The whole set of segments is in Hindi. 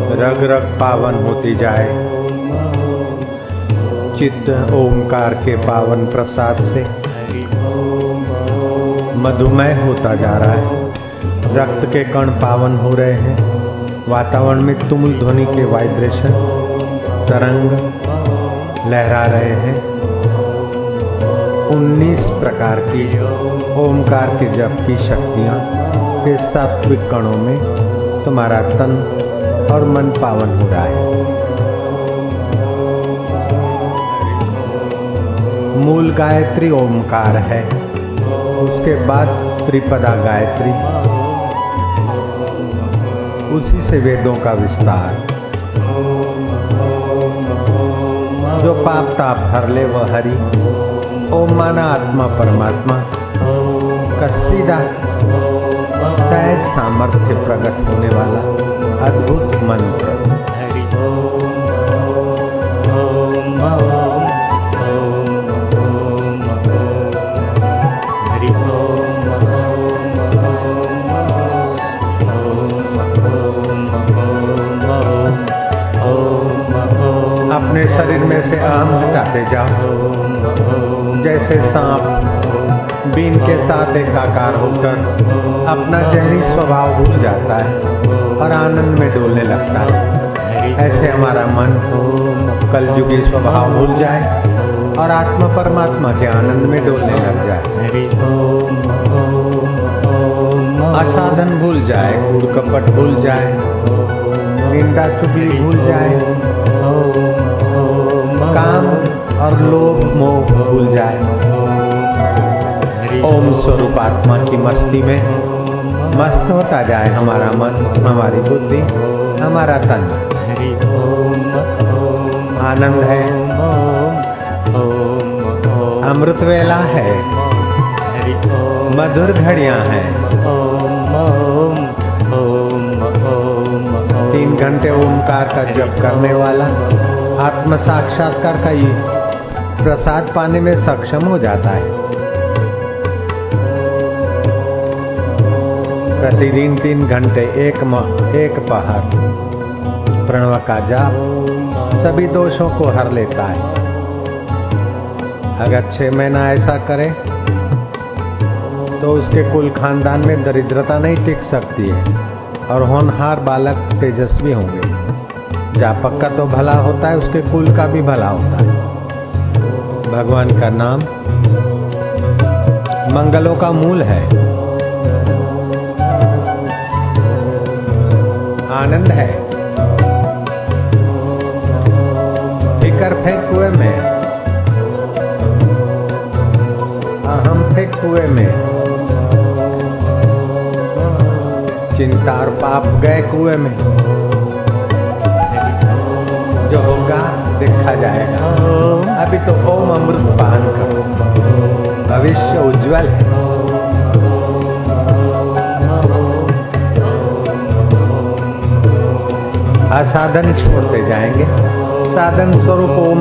रग रग पावन होती जाए। चित्त ओमकार के पावन प्रसाद से मधुमेह होता जा रहा है। रक्त के कण पावन हो रहे हैं। वातावरण में तुमुल ध्वनि के वाइब्रेशन, तरंग लहरा रहे हैं। 19 प्रकार की ओमकार के जप की शक्तियाँ के सात्विक कणों में तुम्हारा तन और मन पावन हो रहा है। मूल गायत्री ओमकार है। उसके बाद त्रिपदा गायत्री। उसी से वेदों का विस्तार। जो पाप ताप हर ले वह हरि। ओम माना आत्मा परमात्मा। का सीधा। सहज सामर्थ्य प्रकट होने वाला अद्भुत मंत्र अपने शरीर में से आम हटाते जाओ। जैसे सांप, बीन के साथ एकाकार होकर अपना जहरी स्वभाव भूल जाता है और आनंद में डोलने लगता ऐसे हमारा मन कलयुगी स्वभाव भूल जाए और आत्मा परमात्मा के आनंद में डोलने लग जाए। असाधन भूल जाए कूड़ कपट भूल जाए निंदा चुगली भूल जाए काम और लोभ मोह भूल जाए। ओम। स्वरूप आत्मा की मस्ती में मस्त होता जाए हमारा मन हमारी बुद्धि हमारा तन। आनंद है अमृत वेला है। मधुर घड़ियाँ हैं। तीन घंटे ओमकार का जप करने वाला आत्म साक्षात्कार का ये प्रसाद पाने में सक्षम हो जाता है। प्रतिदिन तीन घंटे एक एक पहर प्रणव का जाप सभी दोषों को हर लेता है। अगर छह महीना ऐसा करे तो उसके कुल खानदान में दरिद्रता नहीं टिक सकती है और होनहार बालक तेजस्वी होंगे। जापक का तो भला होता है, उसके कुल का भी भला होता है। भगवान का नाम मंगलों का मूल है। आनंद है। कुएँ में। अहम फेंक कुएँ में। चिंता और पाप गए कुएँ में। जो होगा देखा जाएगा। अभी तो ओम अमृत पान करो भविष्य उज्जवल है। असाधन छोड़ते जाएँगे। साधन स्वरूप ओम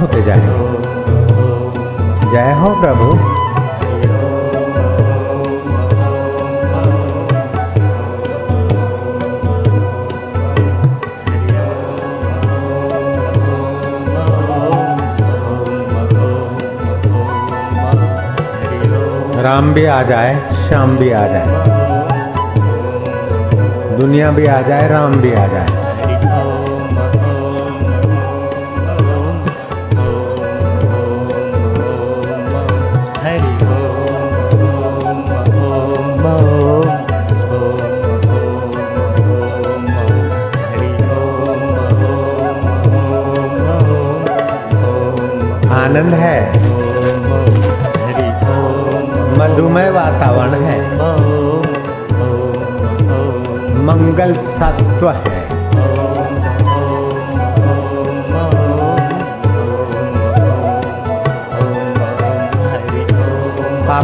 होते जाएँगे जय हो प्रभु। राम भी आ जाए, श्याम भी आ जाए। दुनिया भी आ जाए, राम भी आ जाए।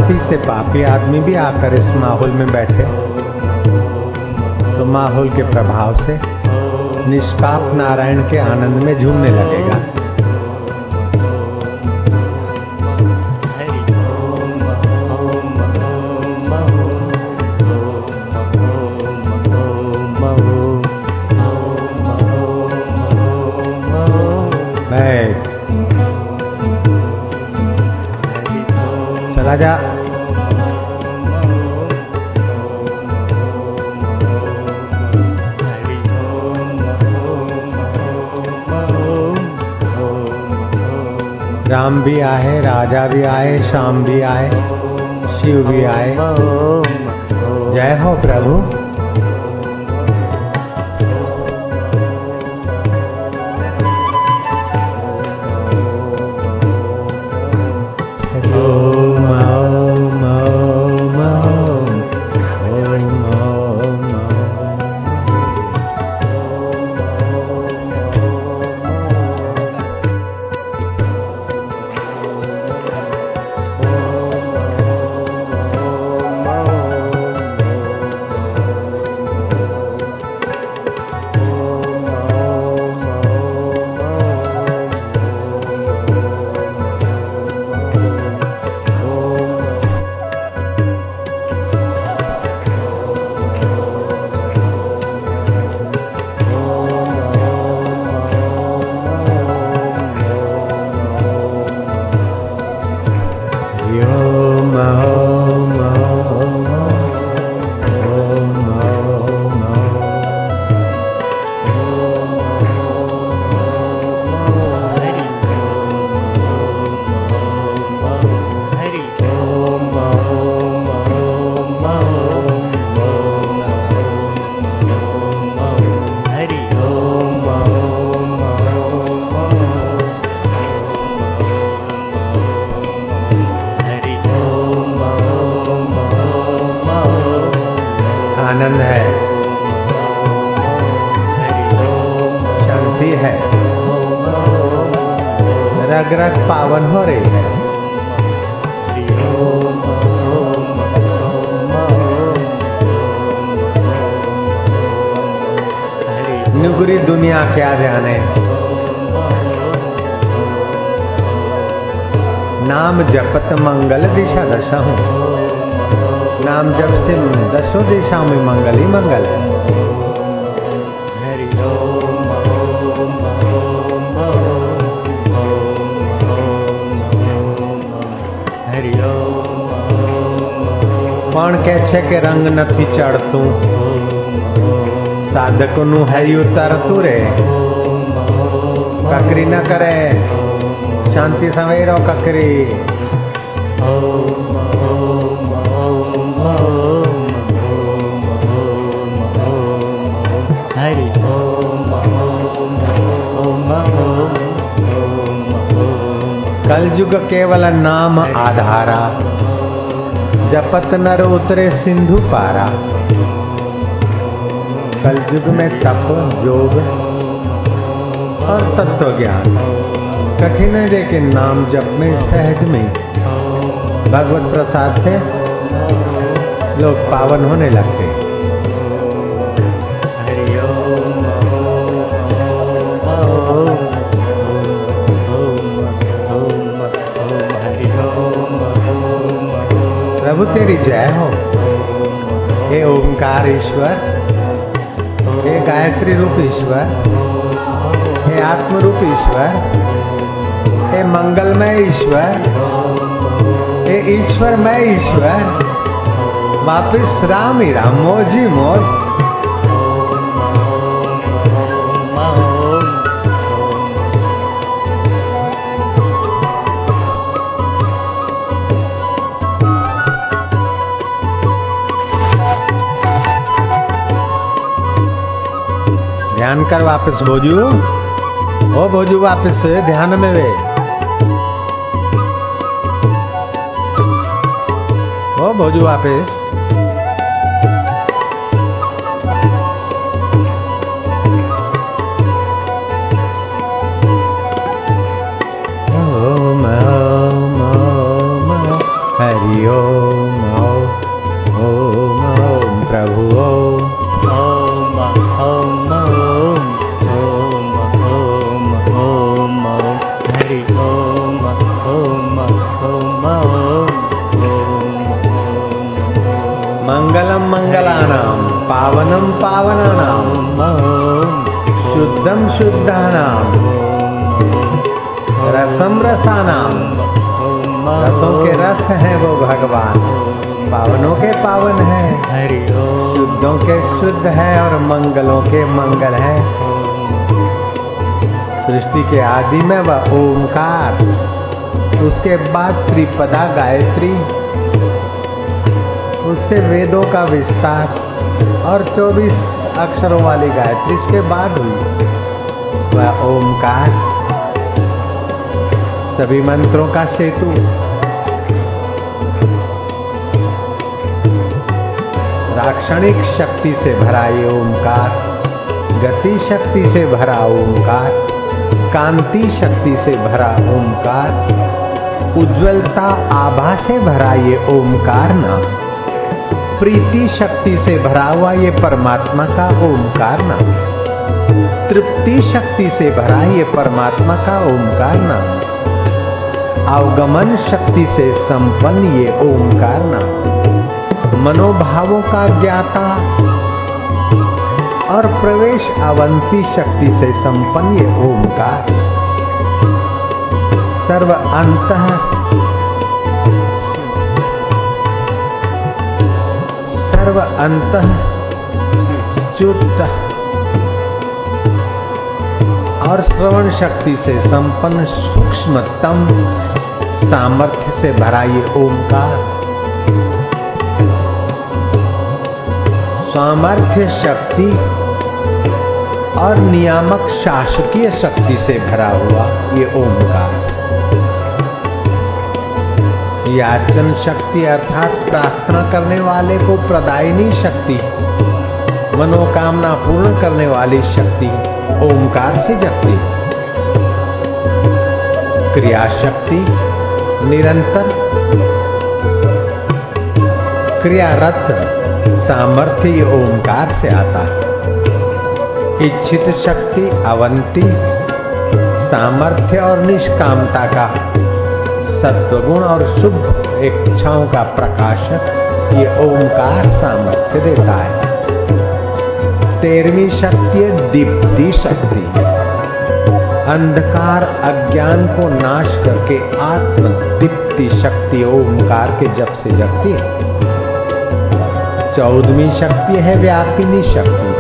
गलती से पापी आदमी भी आकर इस माहौल में बैठे। तो माहौल के प्रभाव से निष्पाप नारायण के आनंद में झूमने लगेगा। राजा राम भी आए, राजा भी आए, श्याम भी आए, शिव भी आए। जय हो प्रभु। हरि नुगरी दुनिया क्या जाने नाम जपत मंगल दिशा दशा हूँ नाम जप से दसों दिशाओं में मंगल ही मंगल है हरि ओम ओम हरि ओम પણ કે છે કે રંગ નથી ચડતું સાધકોનું હૈયું ઉતરતું રે કકરી ન કરે શાંતિ સવેરો કકરી हरि ओम ओम ओम कलयुग केवल नाम आधारा जपत नर उतरे सिंधु पारा कलयुग में तप योग और तत्व ज्ञान कठिन है लेकिन नाम जप में सहज में। भगवत प्रसाद से लोग पावन होने लगते हैं। प्रभु तेरी जय हो। हे ओंकार ईश्वर हे गायत्री रूप ईश्वर, हे आत्म रूप ईश्वर, हे मंगलमय ईश्वर, हे ईश्वर ईश्वरमय ईश्वर, वापिस राम ही राम, मोजी मोज ध्यान कर वापस भोजू। हो भोजू वापस ध्यान में वे। हो भोजू वापस। शुद्धानाम रसम रसानाम रसों के रस हैं वो भगवान। पावनों के पावन हैं। शुद्धों के शुद्ध है और मंगलों के मंगल है। सृष्टि के आदि में वह ओमकार उसके बाद त्रिपदा गायत्री। उससे वेदों का विस्तार। और 24 अक्षरों वाली गायत्री इसके बाद हुई। वह ओमकार सभी मंत्रों का सेतु। राक्षणिक शक्ति से भरा ये ओमकार गति शक्ति से भरा ओमकार कांति शक्ति से भरा ओमकार उज्जवलता, आभा से भरा ये ओमकार नाम प्रीति शक्ति से भरा हुआ ये परमात्मा का ओमकार नाम तृप्ति शक्ति से भरा ये परमात्मा का ओमकार नाम। अवगमन शक्ति से संपन्न ये ओमकार नाम। मनोभावों का ज्ञाता और प्रवेश अवंती शक्ति से संपन्न ये ओमकार सर्व अंत सर्व अंत च्युत। और श्रवण शक्ति से संपन्न सूक्ष्मतम सामर्थ्य से भरा ये ओंकार। सामर्थ्य शक्ति और नियामक शासकीय शक्ति से भरा हुआ ये ओंकार। याचन शक्ति अर्थात प्रार्थना करने वाले को प्रदायनी शक्ति, मनोकामना पूर्ण करने वाली शक्ति। ओमकार से जगती क्रिया शक्ति निरंतर। क्रियारत सामर्थ्य ये ओमकार से आता है। इच्छित शक्ति अवंती सामर्थ्य और निष्कामता का सत्वगुण और शुभ इच्छाओं का प्रकाशक ये ओंकार सामर्थ्य देता है। तेरहवीं शक्ति है दीप्ति शक्ति। अंधकार अज्ञान को नाश करके आत्म दीप्ति शक्ति ओंकार के जप से जगती चौदहवीं शक्ति है व्यापिनी शक्ति।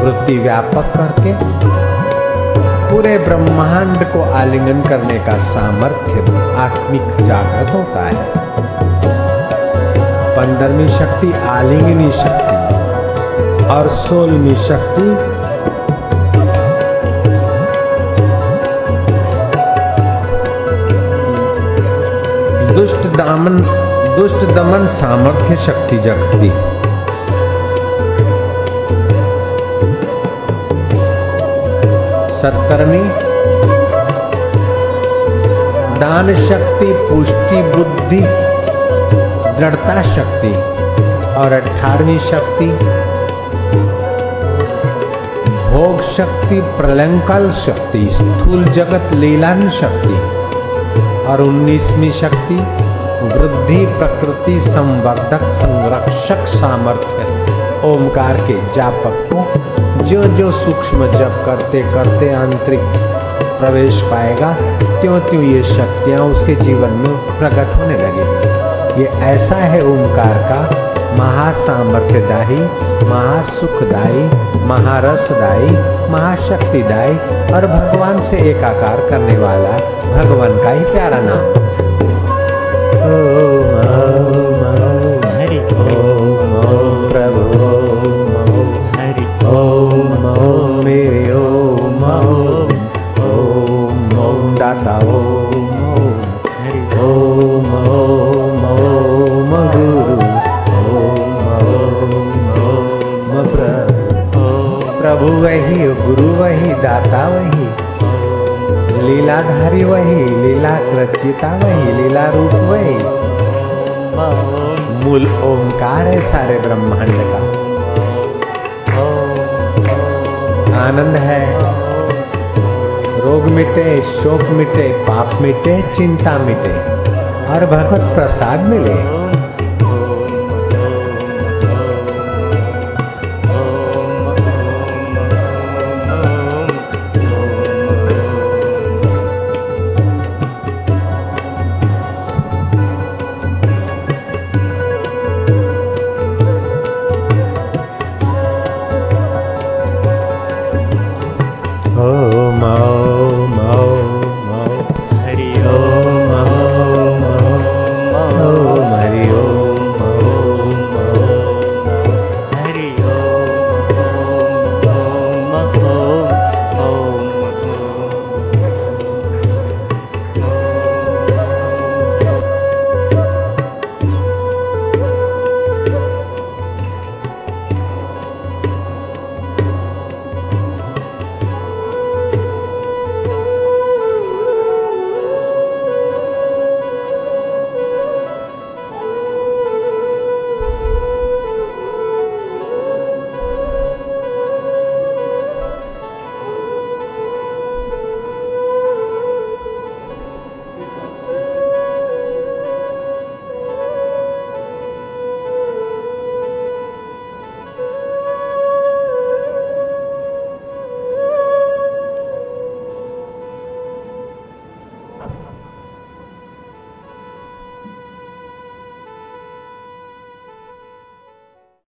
वृत्ति व्यापक करके पूरे ब्रह्मांड को आलिंगन करने का सामर्थ्य आत्मिक जागृत होता है। पंद्रहवीं शक्ति आलिंगनी शक्ति। और सोलहवीं शक्ति। दुष्ट दामन, दुष्ट दमन सामर्थ्य शक्ति जगती। सत्तरवीं दान शक्ति, पुष्टि, बुद्धि, दृढ़ता शक्ति और अठारहवीं शक्ति। भोग शक्ति प्रलंकल शक्ति, स्थूल जगत लीलान शक्ति और उन्नीसवीं शक्ति, वृद्धि प्रकृति संवर्धक संरक्षक सामर्थ्य ओमकार के जापक को जो जो सूक्ष्म जप करते करते आंतरिक प्रवेश पाएगा त्यों त्यों ये शक्तियाँ उसके जीवन में प्रकट होने लगेगी। ये ऐसा है ओंकार का महासामर्थ्यदायी, महासुखदायी, महारसदायी, महाशक्तिदायी और भगवान से एकाकार करने वाला भगवान का ही प्यारा नाम। ओम प्रभु वही, गुरु वही, दाता वही, लीलाधारी वही, लीला रचिता वही, लीला रूप वही। मूल ओंकार है सारे ब्रह्मांड का। आनंद है। रोग मिटे, शोक मिटे, पाप मिटे, चिंता मिटे, और भगवत प्रसाद मिले।